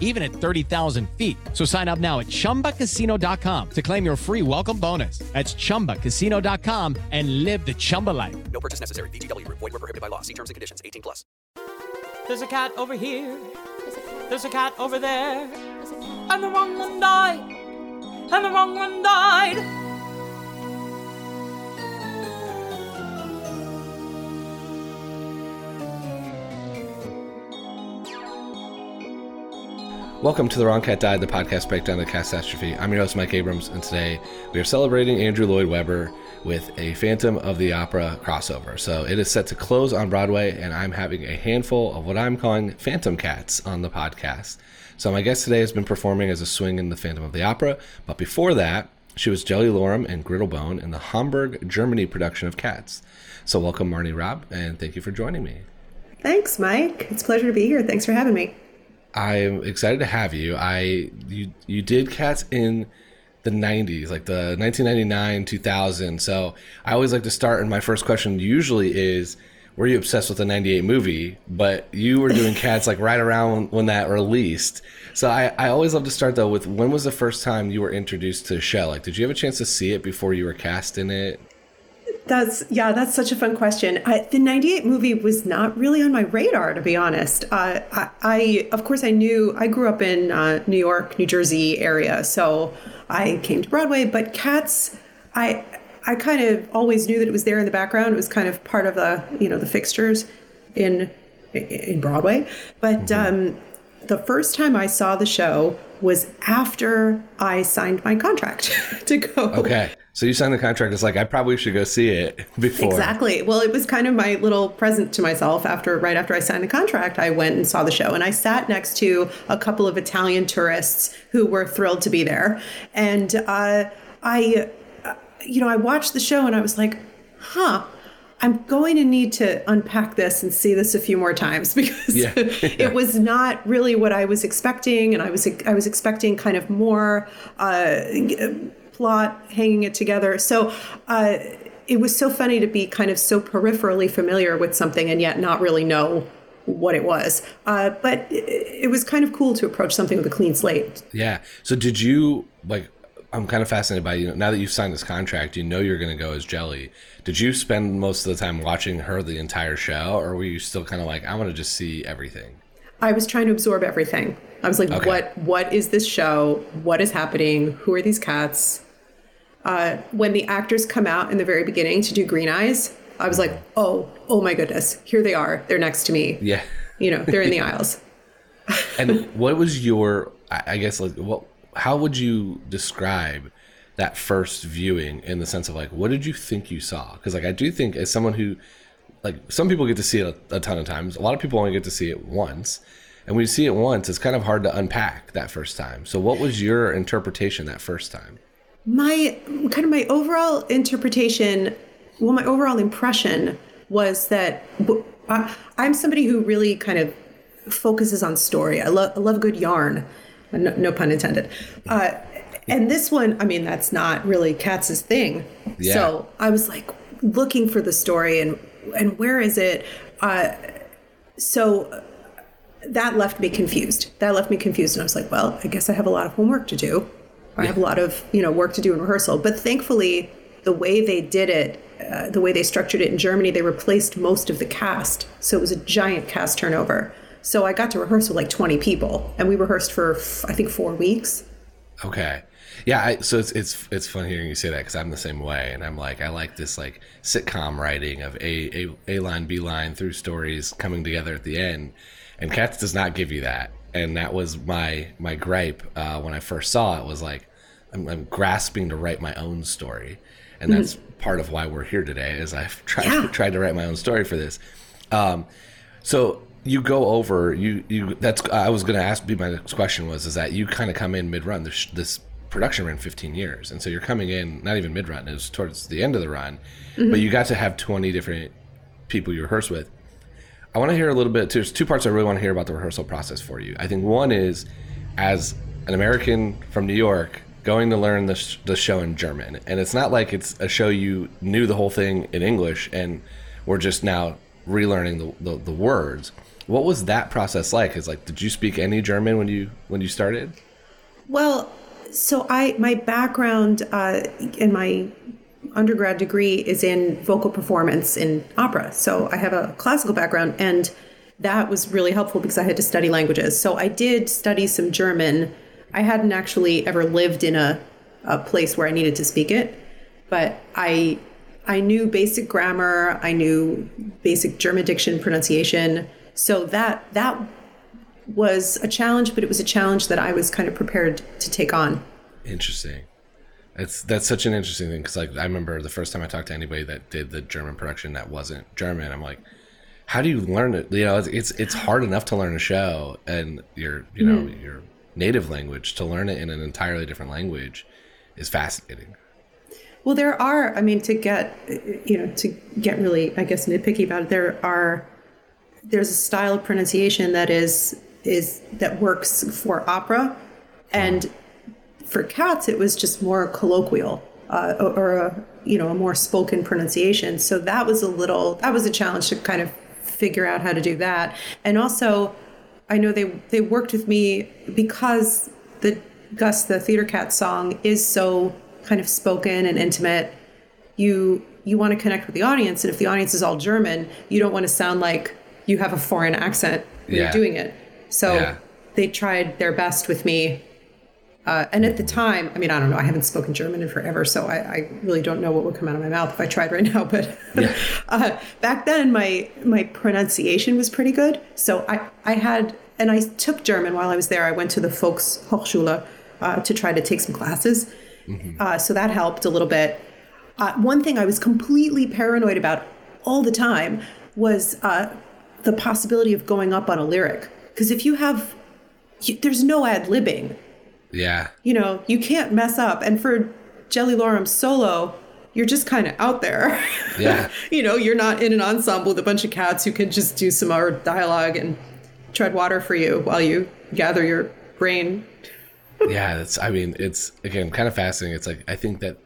even at 30,000 feet. So sign up now at ChumbaCasino.com to claim your free welcome bonus. That's ChumbaCasino.com and live the Chumba life. No purchase necessary. VGW. Void were prohibited by law. See terms and conditions. 18 plus. There's a cat over here. There's a cat over there. And the wrong one died. And the wrong one died. Welcome to The Wrong Cat Died, the podcast breakdown of the catastrophe. I'm your host, Mike Abrams, and today we are celebrating Andrew Lloyd Webber with a Phantom of the Opera crossover. So it is set to close on Broadway, and I'm having a handful of what I'm calling Phantom Cats on the podcast. So my guest today has been performing as a swing in the Phantom of the Opera, but before that, she was Jellylorum and Griddlebone in the Hamburg, Germany production of Cats. So welcome, Marni Raab, and thank you for joining me. Thanks, Mike. It's a pleasure to be here. Thanks for having me. I'm excited to have you. I you you did cats in the 90s, like the 1999, 2000. So I always like to start, and my first question usually is, were you obsessed with the 98 movie? But you were doing cats like right around when that released. So I, I always love to start though with when was the first time you were introduced to show? Like, did you have a chance to see it before you were cast in it? That's yeah, that's such a fun question. I, the '98 movie was not really on my radar, to be honest. Uh, I, I, of course, I knew I grew up in uh, New York, New Jersey area, so I came to Broadway. But Cats, I, I kind of always knew that it was there in the background. It was kind of part of the you know the fixtures in in Broadway. But mm-hmm. um, the first time I saw the show was after I signed my contract to go. Okay. So you signed the contract. It's like I probably should go see it before. Exactly. Well, it was kind of my little present to myself. After right after I signed the contract, I went and saw the show, and I sat next to a couple of Italian tourists who were thrilled to be there. And uh, I, uh, you know, I watched the show, and I was like, "Huh." I'm going to need to unpack this and see this a few more times because yeah. it was not really what I was expecting, and I was I was expecting kind of more uh, plot, hanging it together. So uh, it was so funny to be kind of so peripherally familiar with something and yet not really know what it was. Uh, but it, it was kind of cool to approach something with a clean slate. Yeah. So did you like? I'm kind of fascinated by you know now that you've signed this contract, you know you're going to go as Jelly. Did you spend most of the time watching her the entire show, or were you still kind of like I want to just see everything? I was trying to absorb everything. I was like, okay. what What is this show? What is happening? Who are these cats? Uh, when the actors come out in the very beginning to do Green Eyes, I was like, oh, oh my goodness, here they are. They're next to me. Yeah. You know, they're in the aisles. and what was your, I guess, like, what, how would you describe that first viewing in the sense of like, what did you think you saw? Because, like, I do think as someone who, like, some people get to see it a, a ton of times, a lot of people only get to see it once. And when you see it once, it's kind of hard to unpack that first time. So, what was your interpretation that first time? My kind of my overall interpretation, well, my overall impression was that I'm somebody who really kind of focuses on story. I love I love good yarn, no, no pun intended. Uh, and this one, I mean, that's not really Cats's thing. Yeah. So I was like looking for the story and and where is it? Uh, so that left me confused. That left me confused, and I was like, well, I guess I have a lot of homework to do. I have a lot of you know work to do in rehearsal. But thankfully, the way they did it, uh, the way they structured it in Germany, they replaced most of the cast, so it was a giant cast turnover. So I got to rehearse with like 20 people, and we rehearsed for I think four weeks. Okay. Yeah, I, so it's it's it's fun hearing you say that because I'm the same way, and I'm like I like this like sitcom writing of a a, a line b line through stories coming together at the end, and Cats does not give you that, and that was my my gripe uh, when I first saw it was like I'm, I'm grasping to write my own story, and that's part of why we're here today is I've tried Yeah. tried to write my own story for this. Um, so you go over you you that's I was going to ask be my next question was is that you kind of come in mid run this this production ran 15 years. And so you're coming in not even mid run it was towards the end of the run. But you got to have 20 different people you rehearse with. I want to hear a little bit there's two parts I really want to hear about the rehearsal process for you. I think one is as an American from New York going to learn the, sh- the show in German and it's not like it's a show you knew the whole thing in English and we're just now relearning the, the, the words what was that process like is like did you speak any German when you when you started Well, so I my background uh, in my undergrad degree is in vocal performance in opera. So I have a classical background, and that was really helpful because I had to study languages. So I did study some German. I hadn't actually ever lived in a, a place where I needed to speak it, but I I knew basic grammar. I knew basic German diction pronunciation. So that that was a challenge, but it was a challenge that I was kind of prepared to take on. Interesting. It's that's such an interesting thing because like I remember the first time I talked to anybody that did the German production that wasn't German. I'm like, how do you learn it? You know, it's it's, it's hard enough to learn a show and you're you know hmm. your native language to learn it in an entirely different language is fascinating. Well, there are. I mean, to get you know to get really, I guess, nitpicky about it, there are there's a style of pronunciation that is is that works for opera, and for cats, it was just more colloquial uh, or, or a you know a more spoken pronunciation. So that was a little that was a challenge to kind of figure out how to do that. And also, I know they they worked with me because the Gus the theater cat song is so kind of spoken and intimate. You you want to connect with the audience, and if the audience is all German, you don't want to sound like you have a foreign accent when Yeah. you're doing it. So Yeah. they tried their best with me. Uh, and at the time, I mean, I don't know, I haven't spoken German in forever, so I, I really don't know what would come out of my mouth if I tried right now. But uh, back then, my my pronunciation was pretty good. So I, I had, and I took German while I was there. I went to the Volkshochschule uh, to try to take some classes. Uh, so that helped a little bit. Uh, one thing I was completely paranoid about all the time was uh, the possibility of going up on a lyric. Because if you have, you, there's no ad libbing. Yeah, You know, you can't mess up. And for Jellylorum solo, you're just kind of out there. Yeah. you know, you're not in an ensemble with a bunch of cats who can just do some more dialogue and tread water for you while you gather your brain. yeah. That's I mean, it's again kind of fascinating. It's like I think that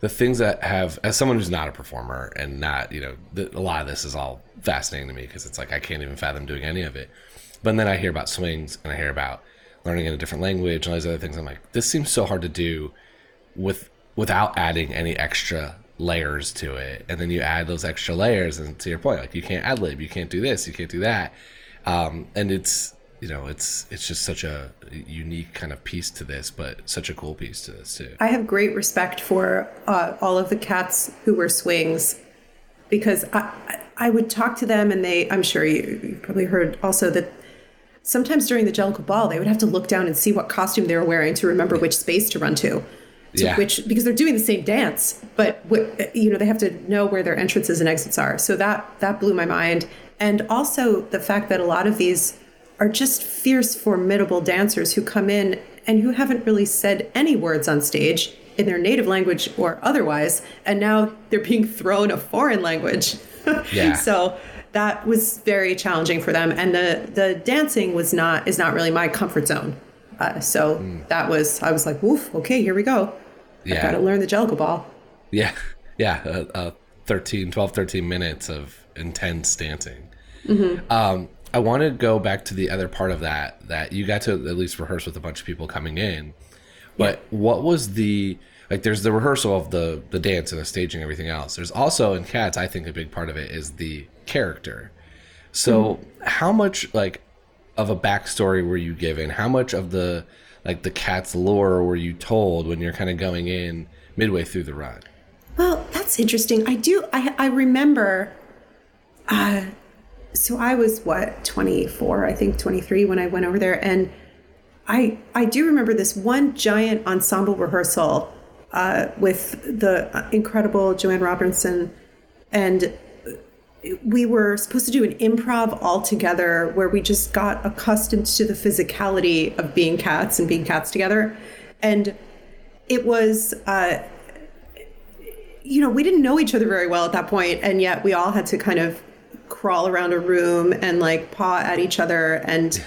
the things that have as someone who's not a performer and not you know th- a lot of this is all fascinating to me because it's like I can't even fathom doing any of it. But then I hear about swings and I hear about learning in a different language and all these other things. I'm like, this seems so hard to do with without adding any extra layers to it. And then you add those extra layers, and to your point, like you can't ad lib, you can't do this, you can't do that. Um, and it's you know it's it's just such a unique kind of piece to this, but such a cool piece to this too. I have great respect for uh, all of the cats who were swings because I, I- would talk to them and they, I'm sure you, you probably heard also that sometimes during the Jellicle Ball, they would have to look down and see what costume they were wearing to remember which space to run to. to Yeah. Which, because they're doing the same dance, but you know they have to know where their entrances and exits are. So that that blew my mind, and also the fact that a lot of these are just fierce, formidable dancers who come in and who haven't really said any words on stage in their native language or otherwise, and now they're being thrown a foreign language. Yeah. so that was very challenging for them, and the the dancing was not is not really my comfort zone. Uh, so that was I was like, woof, okay, here we go. Yeah. I've Yeah. got to learn the Jellicle Ball. Yeah, yeah, uh, uh, 13, 12, 13 minutes of intense dancing. Um, I want to go back to the other part of that that you got to at least rehearse with a bunch of people coming in. But what was the like? There's the rehearsal of the the dance and the staging, and everything else. There's also in Cats, I think a big part of it is the character. So how much like of a backstory were you given? How much of the like the cat's lore were you told when you're kind of going in midway through the run? Well, that's interesting. I do. I I remember. Uh, so I was what 24, I think 23 when I went over there, and I I do remember this one giant ensemble rehearsal uh, with the incredible Joanne Robinson, and we were supposed to do an improv all together where we just got accustomed to the physicality of being cats and being cats together, and it was. Uh, you know, we didn't know each other very well at that point, and yet we all had to kind of crawl around a room and like paw at each other and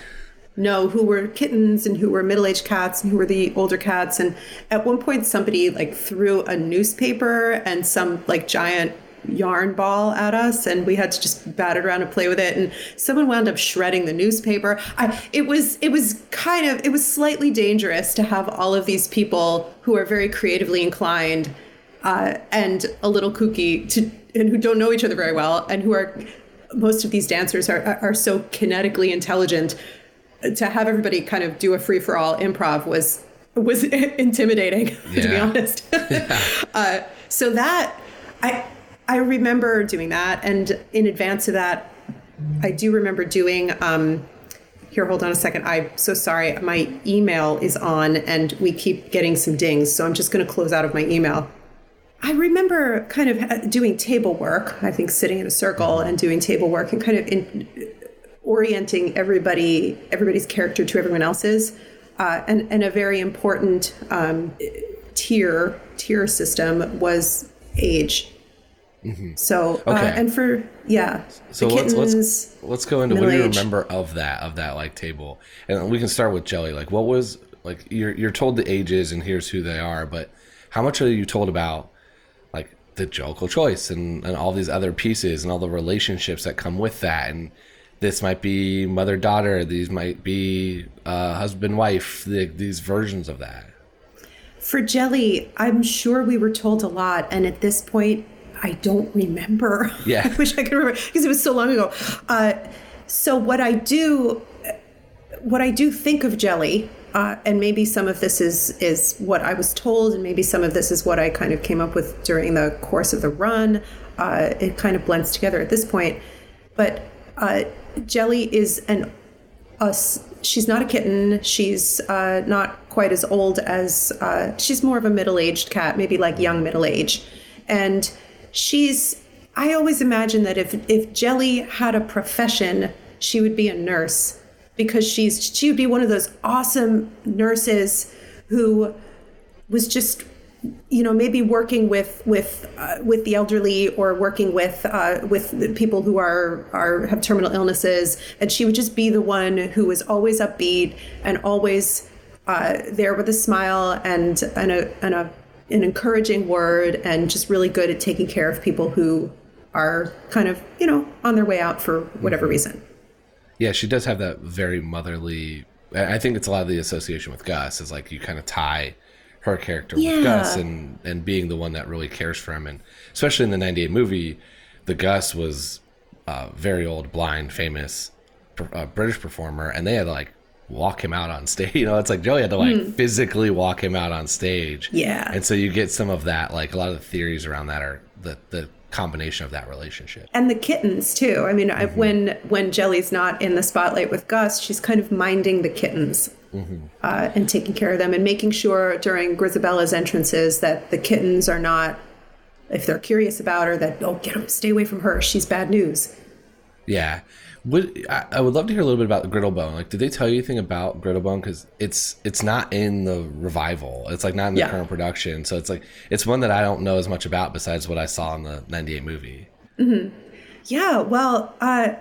know who were kittens and who were middle-aged cats and who were the older cats. And at one point somebody like threw a newspaper and some like giant yarn ball at us and we had to just bat it around and play with it. And someone wound up shredding the newspaper. I, it was it was kind of it was slightly dangerous to have all of these people who are very creatively inclined uh, and a little kooky to and who don't know each other very well and who are most of these dancers are are so kinetically intelligent to have everybody kind of do a free for all improv was was intimidating to be Yeah. honest. uh, so that I I remember doing that, and in advance of that, I do remember doing. Um, here, hold on a second. I'm so sorry. My email is on, and we keep getting some dings. So I'm just going to close out of my email. I remember kind of uh, doing table work. I think sitting in a circle and doing table work and kind of in, orienting everybody, everybody's character to everyone else's, uh, and and a very important um, tier tier system was age. So uh, Okay. and for yeah, So let's let's let's go into what do you remember of that of that like table, and we can start with Jelly. Like, what was like you're you're told the ages and here's who they are, but how much are you told about like the Jellicle choice and and all these other pieces and all the relationships that come with that and this might be mother daughter these might be uh, husband wife the, these versions of that For Jelly, I'm sure we were told a lot, and at this point, I don't remember. Yeah. I wish I could remember because it was so long ago. Uh, so what I do, what I do think of Jelly, uh, and maybe some of this is is what I was told, and maybe some of this is what I kind of came up with during the course of the run. Uh, it kind of blends together at this point, but uh, Jelly is an us she's not a kitten. She's uh, not quite as old as uh, she's more of a middle-aged cat maybe like young middle age and she's i always imagine that if if jelly had a profession she would be a nurse because she's she would be one of those awesome nurses who was just you know maybe working with with uh, with the elderly or working with uh, with the people who are are have terminal illnesses. And she would just be the one who was always upbeat and always uh, there with a smile and and a and a an encouraging word and just really good at taking care of people who are kind of you know on their way out for whatever reason. Yeah she does have that very motherly I think it's a lot of the association with gus is like you kind of tie her character Yeah. with gus and and being the one that really cares for him. And especially in the 98 movie the gus was a very old blind famous uh, british performer and they had to like walk him out on stage. You know it's like joey had to like hmm. physically walk him out on stage. Yeah. and so you get some of that like a lot of the theories around that are the the combination of that relationship. And the kittens too. I mean, I, mm-hmm. when when Jelly's not in the spotlight with Gus, she's kind of minding the kittens uh, and taking care of them and making sure during Grizabella's entrances that the kittens are not, if they're curious about her, that oh, get 'em, stay away from her. She's bad news. Yeah. Would I, I would love to hear a little bit about Griddlebone. Like, did they tell you anything about Griddlebone? Because it's it's not in the revival. It's like not in the Yeah. current production. So it's like it's one that I don't know as much about besides what I saw in the '98 movie. Yeah, well, uh,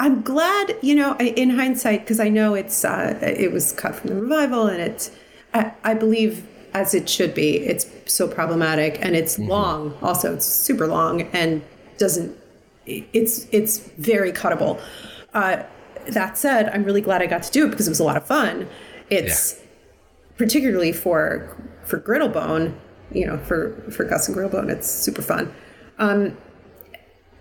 I'm glad, you know, in hindsight, because I know it's uh, it was cut from the revival, and it's, I, I believe, as it should be, it's so problematic, and it's long. Also, it's super long and doesn't. It's it's very cuttable. Uh, that said, I'm really glad I got to do it because it was a lot of fun. It's particularly for for Griddlebone, you know, for for Gus and Griddlebone, it's super fun. Um,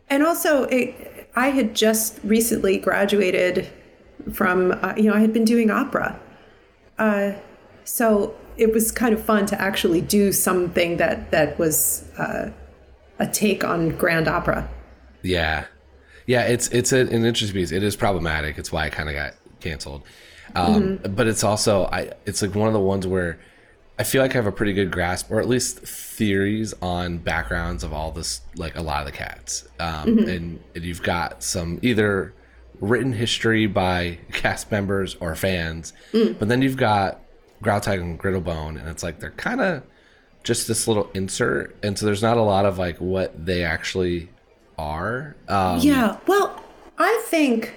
and also, it, I had just recently graduated from uh, you know I had been doing opera, uh, so it was kind of fun to actually do something that that was uh, a take on grand opera. Yeah, yeah. It's it's a, an interesting piece. It is problematic. It's why it kind of got canceled. Um, But it's also I. It's like one of the ones where I feel like I have a pretty good grasp, or at least theories on backgrounds of all this, like a lot of the cats. Um, and, and you've got some either written history by cast members or fans, but then you've got Growltiger and Griddlebone, and it's like they're kind of just this little insert, and so there's not a lot of like what they actually are. Um, Yeah, well, I think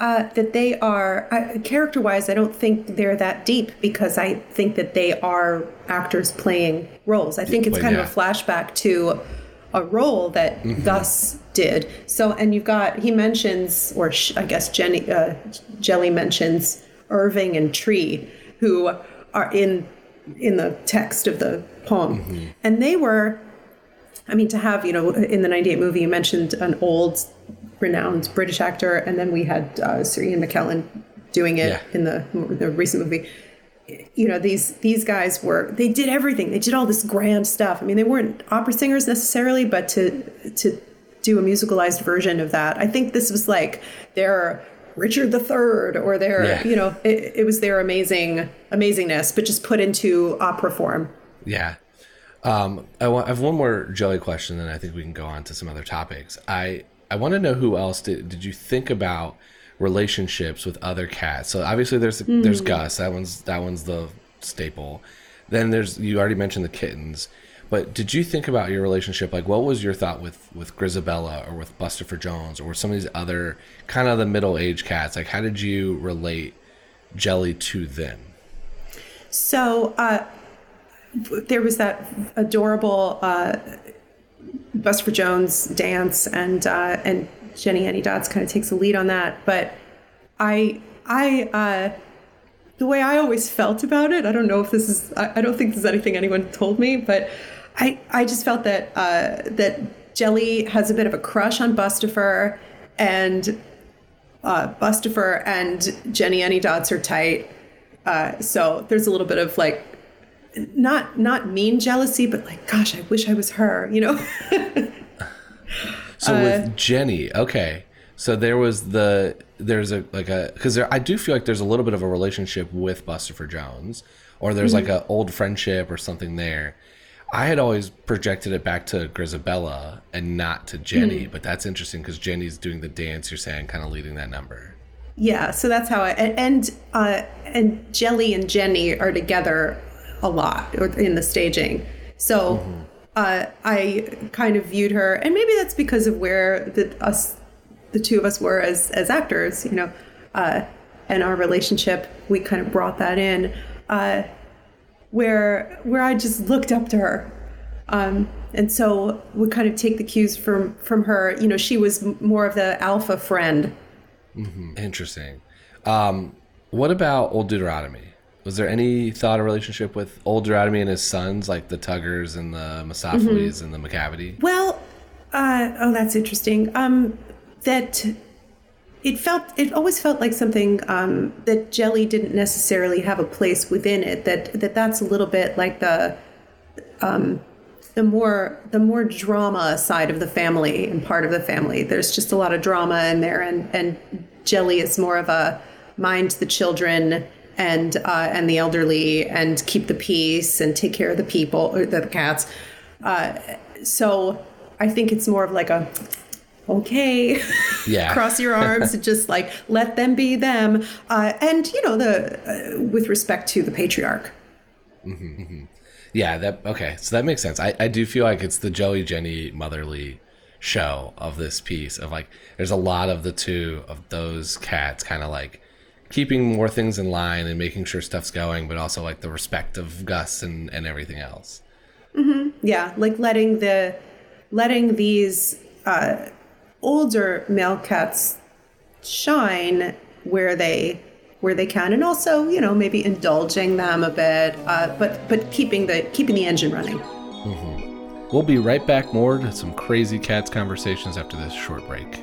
uh, that they are I character wise. I don't think they're that deep because I think that they are actors playing roles. I think it's kind yeah. of a flashback to a role that Mm-hmm. Gus did. So, and you've got he mentions, or sh- I guess Jenny uh, Jelly mentions Irving and Tree, who are in in the text of the poem, Mm-hmm. and they were I mean, to have, you know, in the 98 movie, you mentioned an old, renowned British actor, and then we had uh, Sir Ian McKellen doing it Yeah. in the, the recent movie. You know, these these guys were they did everything. They did all this grand stuff. I mean, they weren't opera singers necessarily, but to to do a musicalized version of that, I think this was like their Richard III or their, Yeah. you know, it, it was their amazing amazingness, but just put into opera form. Yeah. Um, I, wa- I have one more jelly question, and I think we can go on to some other topics. I I want to know who else did did you think about relationships with other cats? So obviously there's there's Gus. That one's that one's the staple. Then there's you already mentioned the kittens, but did you think about your relationship? Like, what was your thought with with Grizabella or with Bustopher Jones or with some of these other kind of the middle aged cats? Like, how did you relate Jelly to them? So uh, there was that adorable uh, Buster Jones dance, and uh, and Jennyanydots kind of takes the lead on that. But I I uh, the way I always felt about it, I don't know if this is I, I don't think this is anything anyone told me, but I I just felt that uh, that Jelly has a bit of a crush on Bustopher, and uh, Bustopher and Jennyanydots are tight. Uh, so there's a little bit of like not not mean jealousy, but like, gosh, I wish I was her, you know? So Uh, with Jenny, okay. So there was the there's a like a because there I do feel like there's a little bit of a relationship with Bustopher Jones, or there's like Mm-hmm. a old friendship or something there. I had always projected it back to Grizabella and not to Jenny, Mm. but that's interesting because Jenny's doing the dance. You're saying, kind of leading that number. yeah, so that's how I and and, uh, and Jelly and Jenny are together a lot in the staging. So uh, I kind of viewed her, and maybe that's because of where the us the two of us were as as actors, you know, uh, and our relationship. We kind of brought that in. Uh, where where I just looked up to her. Um, and so we kind of take the cues from from her. You know, she was more of the alpha friend. Interesting. Um, what about Old Deuteronomy? Was there any thought or relationship with Old Deuteronomy and his sons, like the Tuggers and the Mistoffelees and the Macavity? Well, uh, oh, that's interesting. Um, that it felt it always felt like something um, that Jelly didn't necessarily have a place within it. That that that's a little bit like the um, the more the more drama side of the family and part of the family. There's just a lot of drama in there, and and Jelly is more of a mind the children and uh, and the elderly and keep the peace and take care of the people or the cats. Uh, so I think it's more of like a okay Yeah. cross your arms and just like let them be them uh, and you know the uh, with respect to the patriarch Yeah, that okay. So that makes sense. I, I do feel like it's the Joey Jenny motherly show of this piece of like there's a lot of the two of those cats kind of like keeping more things in line and making sure stuff's going, but also like the respect of Gus and, and everything else. yeah like letting the letting these uh, older male cats shine where they where they can and also you know maybe indulging them a bit uh, but but keeping the keeping the engine running We'll be right back more to some crazy cats conversations after this short break.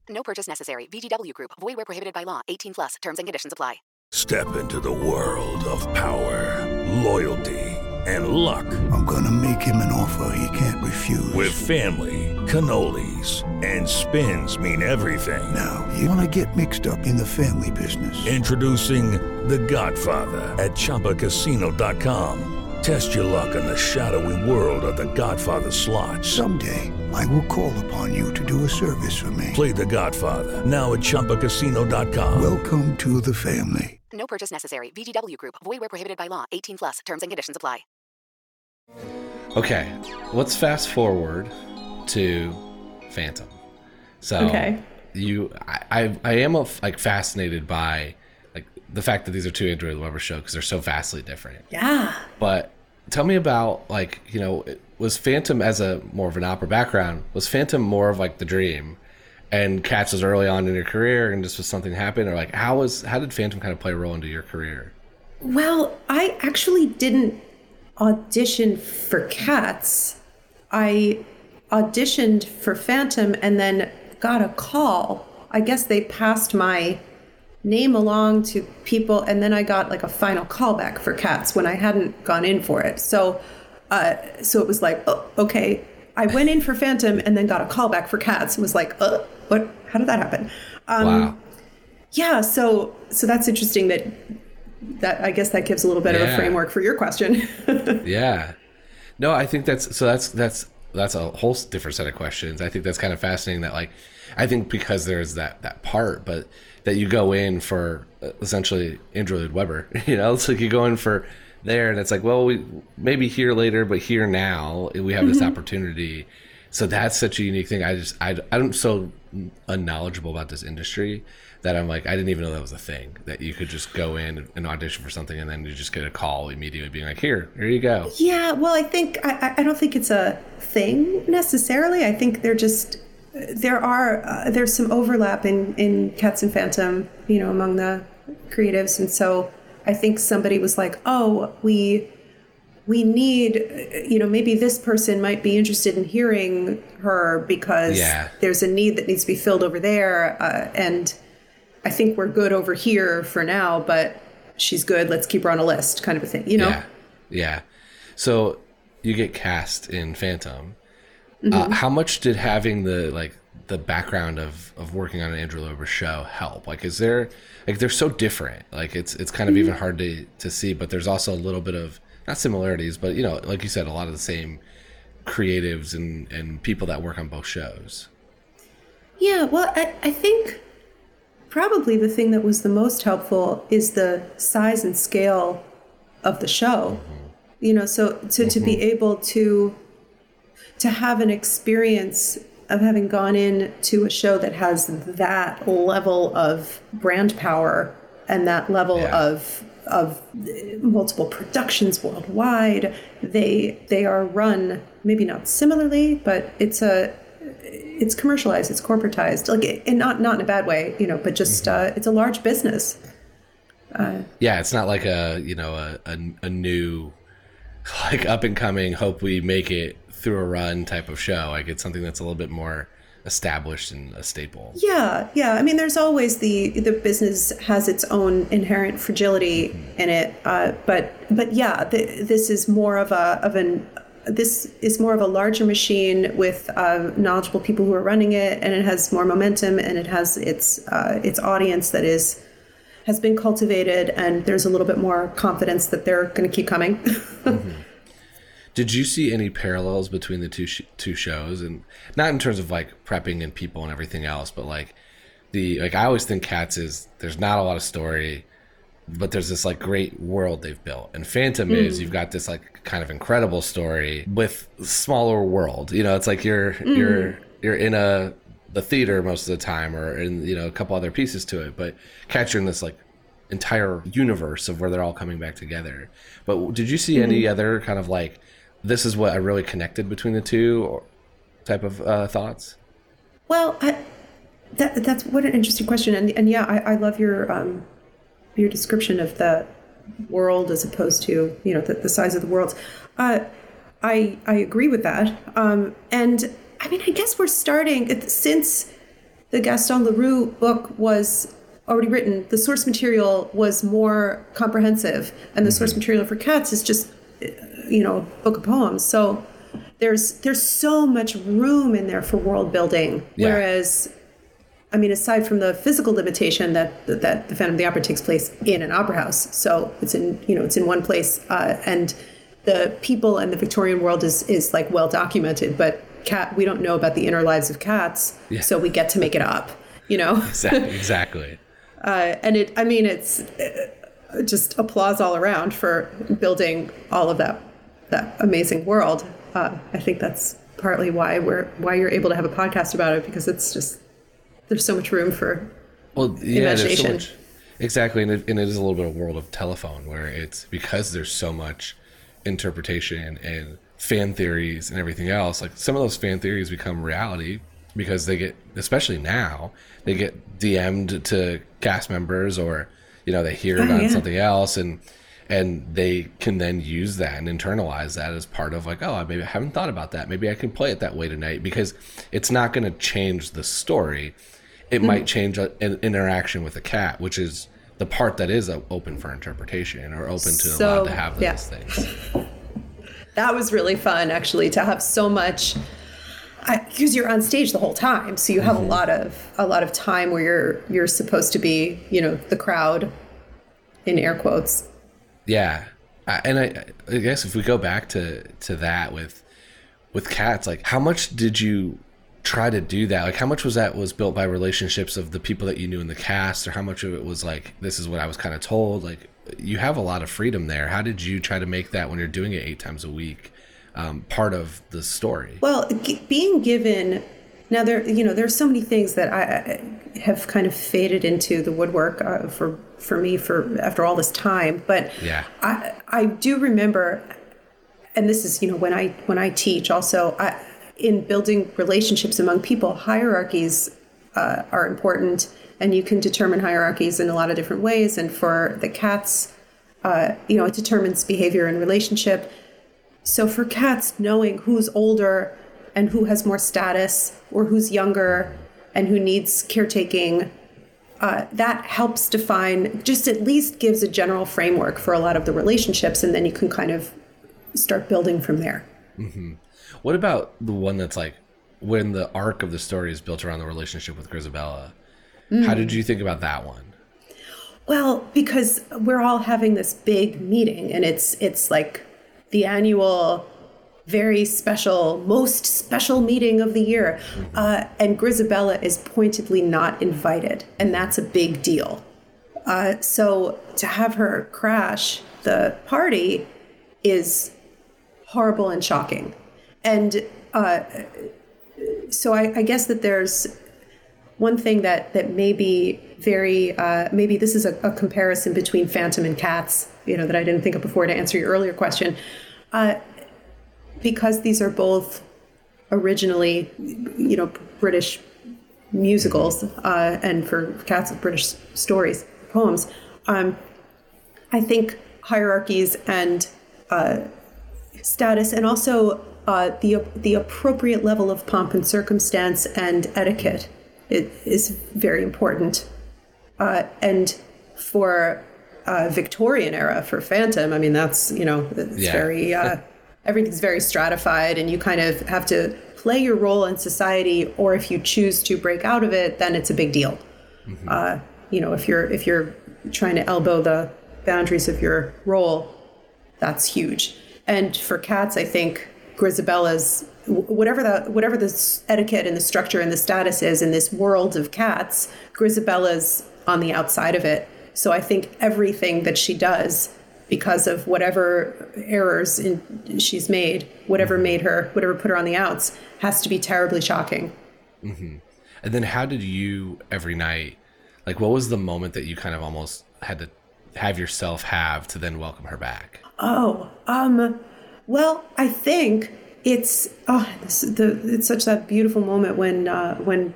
No purchase necessary. VGW Group. Void where prohibited by law. 18 plus. Terms and conditions apply. Step into the world of power, loyalty, and luck. I'm gonna make him an offer he can't refuse. With family, cannolis, and spins mean everything. Now, you wanna get mixed up in the family business. Introducing The Godfather at ChumbaCasino.com. Test your luck in the shadowy world of The Godfather slot. Someday, I will call upon you to do a service for me. Play The Godfather now at ChumbaCasino.com. Welcome to the family. No purchase necessary. VGW Group. Void where prohibited by law. 18 plus. Terms and conditions apply. Okay, let's fast forward to Phantom. So Okay. you, I, I, I am a, like fascinated by like the fact that these are two Andrew Lloyd Webber shows because they're so vastly different. Yeah. But tell me about like you know was Phantom as a more of an opera background was Phantom more of like the dream, and Cats was early on in your career and just was something happened or like how was how did Phantom kind of play a role into your career? Well, I actually didn't audition for Cats. I auditioned for Phantom and then got a call. I guess they passed my name along to people and then I got like a final callback for Cats when I hadn't gone in for it. So uh so it was like, oh, okay. I went in for Phantom and then got a callback for Cats and was like, uh, what how did that happen? Um wow. yeah, so so that's interesting that that I guess that gives a little bit of a framework for your question. yeah no i think that's so that's that's that's a whole different set of questions i think that's kind of fascinating that like i think because there's that that part but that you go in for uh, essentially andrew lloyd webber you know it's like you go in for there and it's like well we maybe here later but here now we have this opportunity. So that's such a unique thing. I just i, i'm so unknowledgeable about this industry that i'm like i didn't even know that was a thing that you could just go in and audition for something and then you just get a call immediately being like here here you go. Yeah, well, I think I, I- I don't think it's a thing necessarily. I think they're just there are uh, there's some overlap in in Cats and Phantom, you know, among the creatives, and so I think somebody was like, oh, we we need uh, you know maybe this person might be interested in hearing her because Yeah. there's a need that needs to be filled over there uh, and i think we're good over here for now but she's good let's keep her on a list kind of a thing you know Yeah, yeah. So you get cast in Phantom. Uh, Mhm. how much did having the like the background of of working on an Andrew Webber show help? Like, is there like they're so different? Like, it's it's kind of even mm-hmm. hard to to see, but there's also a little bit of not similarities, but you know, like you said, a lot of the same creatives and and people that work on both shows. Yeah, well, I, I think probably the thing that was the most helpful is the size and scale of the show. Mm-hmm. You know, so to, to be mm-hmm. able to to have an experience of having gone in to a show that has that level of brand power and that level of of multiple productions worldwide they they are run maybe not similarly but it's a it's commercialized it's corporatized like and not not in a bad way you know but just uh, it's a large business. Uh, Yeah, it's not like a you know a a, a new like up and coming hope we make it through a run type of show. Like it's something that's a little bit more established and a staple. yeah yeah i mean there's always the the business has its own inherent fragility in it uh, but but yeah the, this is more of a of an this is more of a larger machine with uh, knowledgeable people who are running it and it has more momentum and it has its uh, its audience that is has been cultivated and there's a little bit more confidence that they're going to keep coming Did you see any parallels between the two sh- two shows, and not in terms of like prepping and people and everything else, but like the like I always think Cats is there's not a lot of story, but there's this like great world they've built, and Phantom is Mm. you've got this like kind of incredible story with smaller world. You know, it's like you're Mm. you're you're in a the theater most of the time, or in you know a couple other pieces to it. But Cats, you're in this like entire universe of where they're all coming back together. But did you see Mm-hmm. any other kind of like this is what I really connected between the two or type of uh, thoughts? Well, I, that that's what an interesting question, and and yeah, I, I love your um, your description of the world as opposed to you know the, the size of the worlds. Uh, I I agree with that, um, and I mean I guess we're starting since the Gaston Leroux book was already written. The source material was more comprehensive, and the source material for Cats is just you know book of poems. So there's there's so much room in there for world building, Yeah. whereas I mean, aside from the physical limitation that that the Phantom of the Opera takes place in an opera house, so it's in you know it's in one place, uh, and the people and the Victorian world is is like well documented, but cat we don't know about the inner lives of cats, Yeah. so we get to make it up, you know. Exactly. exactly. Uh, and it, I mean, it's uh, just applause all around for building all of that that amazing world. Uh, I think that's partly why we're why you're able to have a podcast about it because it's just there's so much room for Well, yeah, there's so Imagination. much. Exactly, and it, and it is a little bit of world of telephone where it's because there's so much interpretation and fan theories and everything else. Like some of those fan theories become reality because they get, especially now, they get DM'd to cast members or you know they hear Oh, on yeah. something else and and they can then use that and internalize that as part of like oh I maybe I haven't thought about that maybe I can play it that way tonight because it's not going to change the story it Mm-hmm. might change a, an interaction with a cat, which is the part that is uh, open for interpretation or open to So, allowed to have those yeah. things. that was really fun actually to have so much because you're on stage the whole time so you have a lot of a lot of time where you're you're supposed to be you know the crowd in air quotes Yeah, and I, I guess if we go back to to that with with cats, like how much did you try to do that? Like how much was that was built by relationships of the people that you knew in the cast, or how much of it was like this is what I was kind of told? Like you have a lot of freedom there. How did you try to make that when you're doing it eight times a week um, part of the story? Well, g- being given now there, you know, there's so many things that I I have kind of faded into the woodwork uh, for for me for after all this time. But Yeah. I I do remember, and this is you know when I when I teach also I, in building relationships among people, hierarchies uh, are important, and you can determine hierarchies in a lot of different ways. And for the cats, uh, you know, it determines behavior and relationship. So for cats, knowing who's older and who has more status or who's younger and who needs caretaking, uh, that helps define, just at least gives a general framework for a lot of the relationships. And then you can kind of start building from there. hmm What about the one that's like when the arc of the story is built around the relationship with Grizabella? How Mm. did you think about that one? Well, because we're all having this big meeting and it's it's like the annual very special, most special meeting of the year. Uh, and Grizabella is pointedly not invited, and that's a big deal. Uh, so to have her crash the party is horrible and shocking. And uh, so I, I guess that there's one thing that that may be very uh, maybe this is a, a comparison between Phantom and Cats, you know, that I didn't think of before to answer your earlier question, uh, because these are both originally, you know, British musicals, uh, and for Cats, British stories, poems. Um, I think hierarchies and uh, status, and also uh, the the appropriate level of pomp and circumstance and etiquette is very important. Uh, and for uh, Victorian era, for Phantom, I mean that's you know it's Yeah. very uh, everything's very stratified, and you kind of have to play your role in society, or if you choose to break out of it, then it's a big deal. Uh, you know, if you're if you're trying to elbow the boundaries of your role, that's huge. And for cats, I think Grizabella's whatever the whatever the etiquette and the structure and the status is in this world of cats, Grizabella's on the outside of it. So I think everything that she does, because of whatever errors in, she's made, whatever made her, whatever put her on the outs, has to be terribly shocking. hmm And then how did you every night? Like, what was the moment that you kind of almost had to have yourself have to then welcome her back? Oh, um, well, I think it's oh, this, the it's such that beautiful moment when uh, when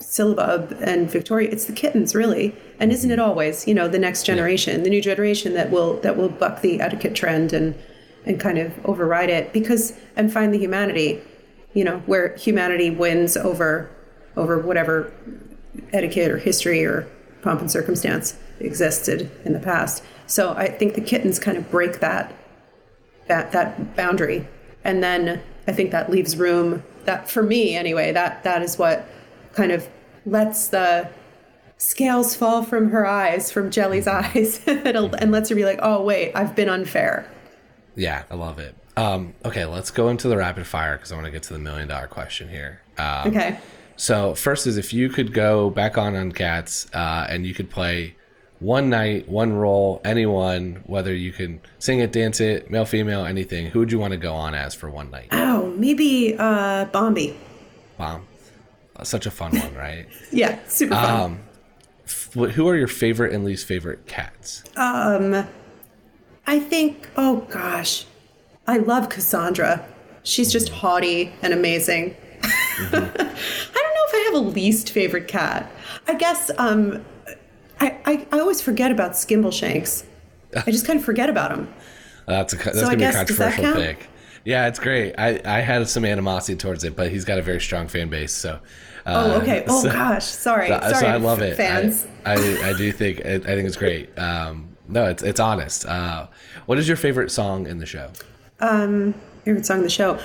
Syllabub and Victoria. It's the kittens, really, and isn't it always? You know, the next generation, the new generation that will that will buck the etiquette trend and and kind of override it because and find the humanity. You know, where humanity wins over over whatever etiquette or history or pomp and circumstance existed in the past. So I think the kittens kind of break that that that boundary, and then I think that leaves room that for me anyway. That that is what kind of lets the scales fall from her eyes, from Jelly's eyes, and lets her be like, oh wait, I've been unfair. Yeah, I love it. Um, okay, let's go into the rapid fire because I want to get to the million dollar question here. Um, okay. So first is if you could go back on on Cats uh, and you could play one night, one role, anyone, whether you can sing it, dance it, male, female, anything. Who would you want to go on as for one night? Oh, maybe uh, Bombi. Bomb. Such a fun one, right? yeah, super fun. Um, f- who are your favorite and least favorite cats? Um, I think. Oh gosh, I love Cassandra. She's just haughty and amazing. I don't know if I have a least favorite cat. I guess um, I, I, I always forget about Skimbleshanks. I just kind of forget about him. That's a that's So gonna be a guess- does that controversial pick. Yeah, it's great. I I had some animosity towards it, but he's got a very strong fan base. So. Oh, uh, okay. Oh so- gosh, sorry. So, sorry, so I love it. fans. I, I, I do think I, I think it's great. Um, no, it's it's honest. Uh, what is your favorite song in the show? Um, favorite song in the show.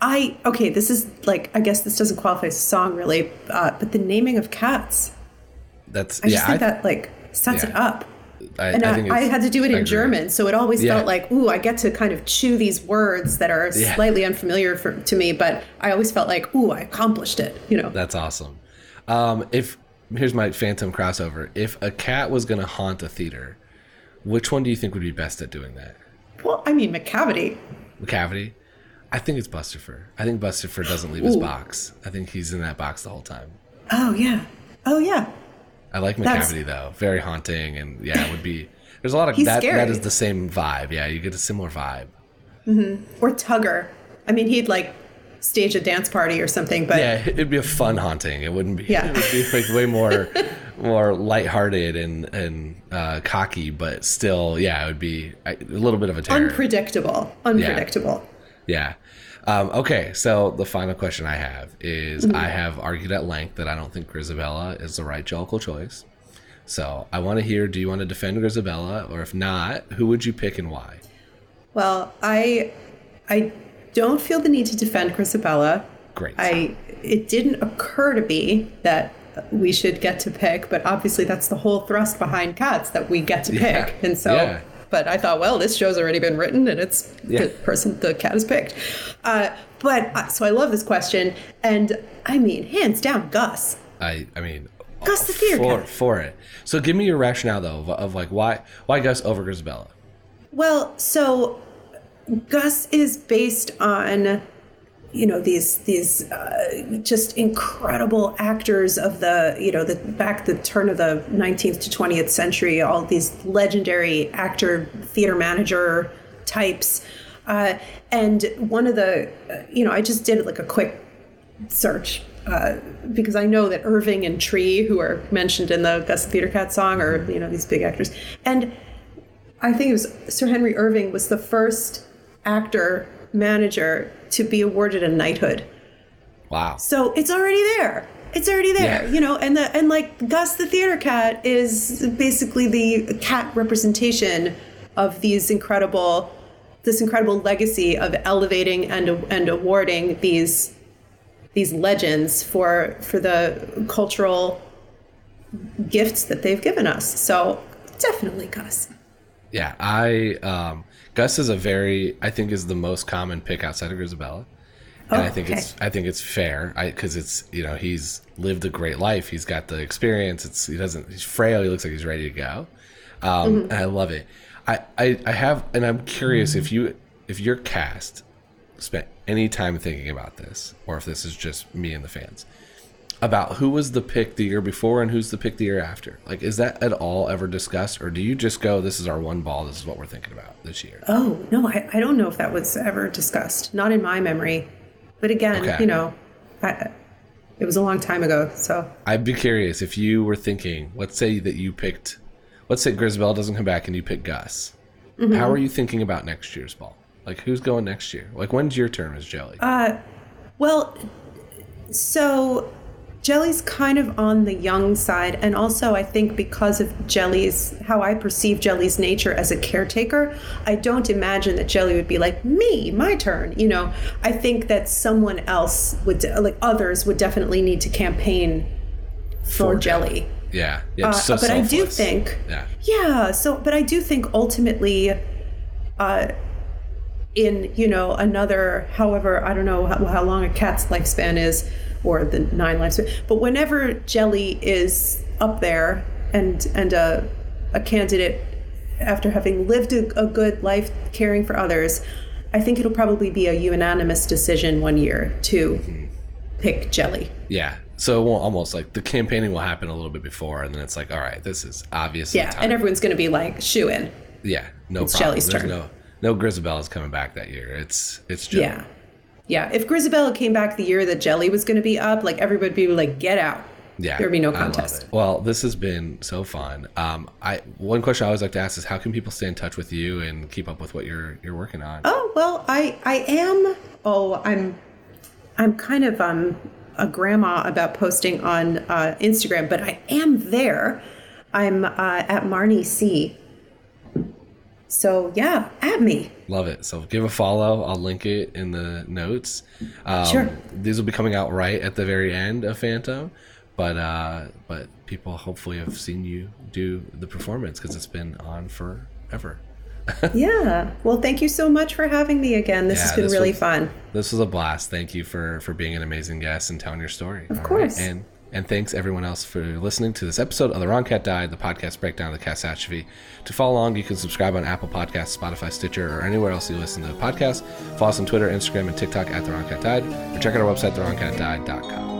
I okay. This is like I guess this doesn't qualify as a song really, uh, but the naming of cats. That's I just yeah. think I, that like sets it up. I, and I I, I, had to do it in. German, so it always Yeah. felt like, ooh, I get to kind of chew these words that are Yeah. slightly unfamiliar for, to me, but I always felt like, ooh, I accomplished it. You know, That's awesome. Um, if here's my phantom crossover. If a cat was going to haunt a theater, which one do you think would be best at doing that? well, I mean, Macavity. Macavity. I think it's Bustopher. I think Bustopher doesn't leave his box. I think he's in that box the whole time. Oh yeah, oh yeah. I like Macavity though. Very haunting, and yeah, it would be. There's a lot of that. scary. That is the same vibe. Yeah, you get a similar vibe. Or Tugger. I mean, he'd like stage a dance party or something, but yeah, it'd be a fun haunting. It wouldn't be. Yeah. It would be like way more, more lighthearted and and uh, cocky, but still, yeah, it would be a a little bit of a terror. unpredictable. Unpredictable. Yeah. Um, okay, so the final question I have is Mhm. I have argued at length that I don't think Grizabella is the right Jellicle choice. So I want to hear do you want to defend Grizabella, or if not, who would you pick and why? Well, I I don't feel the need to defend Grizabella. Great. I it didn't occur to me that we should get to pick, but obviously that's the whole thrust behind cats that we get to Yeah. pick. And so Yeah. But I thought, well, this show's already been written and it's Yeah. the person the cat is picked. Uh, but uh, so I love this question and I mean, hands down, Gus. I I mean Gus the theater for cat. for it. So give me your rationale though of, of like why why Gus over Grizabella? Well, so Gus is based on you know these these uh, just incredible actors of the you know the back the turn of the 19th to 20th century all these legendary actor theater manager types. Uh, and one of the uh, you know i just did like a quick search uh, because I know that Irving and Tree, who are mentioned in the Gus the Theater Cat song, are you know these big actors, and I think it was Sir Henry Irving was the first actor manager to be awarded a knighthood. Wow. So it's already there. It's already there, Yeah. you know, and the and like Gus the theater cat is basically the cat representation of these incredible this incredible legacy of elevating and and awarding these these legends for for the cultural gifts that they've given us. So definitely Gus. Yeah, I um, Gus is a very I think is the most common pick outside of Grizabella, and Oh, I think okay. it's I think it's fair because it's you know he's lived a great life. He's got the experience. It's he doesn't he's frail. He looks like he's ready to go, um, Mhm. and I love it. I, I I have and I'm curious if you if your cast spent any time thinking about this or if this is just me and the fans. About who was the pick the year before and who's the pick the year after? Like, is that at all ever discussed, or do you just go, "This is our one ball. This is what we're thinking about this year"? Oh no, I, I don't know if that was ever discussed. Not in my memory. But again, Okay. you know, I, it was a long time ago. So I'd be curious if you were thinking, let's say that you picked, let's say Grisbell doesn't come back and you pick Gus. Mhm. How are you thinking about next year's ball? Like, who's going next year? Like, when's your term as Jelly? Uh, well, so Jelly's kind of on the young side, and also I think because of Jelly's how I perceive Jelly's nature as a caretaker, I don't imagine that Jelly would be like me, my turn. You know, I think that someone else would, like others, would definitely need to campaign for, Jelly. yeah, yeah. Uh, so but I do think yeah, yeah, so but I do think ultimately uh in, you know, another however, I don't know how, how long a cat's lifespan is or the nine lives. but whenever Jelly is up there and and a a candidate after having lived a, a good life caring for others, I think it'll probably be a unanimous decision one year to pick Jelly. yeah. So it won't almost like the campaigning will happen a little bit before, and then it's like, all right, this is obviously Yeah, time. and everyone's going to be like shoe in. yeah, no it's problem. Jelly's There's turn. no no Grizabella is coming back that year. It's it's Jelly. Yeah. Yeah. If Grizabella came back the year that Jelly was going to be up, like everybody would be like, get out. Yeah, There'd be no contest. Well, this has been so fun. Um, I one question I always like to ask is how can people stay in touch with you and keep up with what you're you're working on? Oh, well, I, I am, oh, I'm, I'm kind of, um, a grandma about posting on uh, Instagram, but I am there. I'm uh, at Marnie C. So yeah, at me. Love it. So give a follow. I'll link it in the notes. Um, Sure. These will be coming out right at the very end of Phantom, but uh, but people hopefully have seen you do the performance because it's been on forever. yeah. Well, thank you so much for having me again. This has been this really was- fun. This was a blast. Thank you for for being an amazing guest and telling your story. Of course. And and thanks everyone else for listening to this episode of The Wrong Cat Died, the podcast breakdown of the catastrophe. To follow along, you can subscribe on Apple Podcasts, Spotify, Stitcher, or anywhere else you listen to podcasts. Follow us on Twitter, Instagram, and TikTok at The Wrong Cat Died, or check out our website, TheWrongCatDied.com.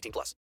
18 plus.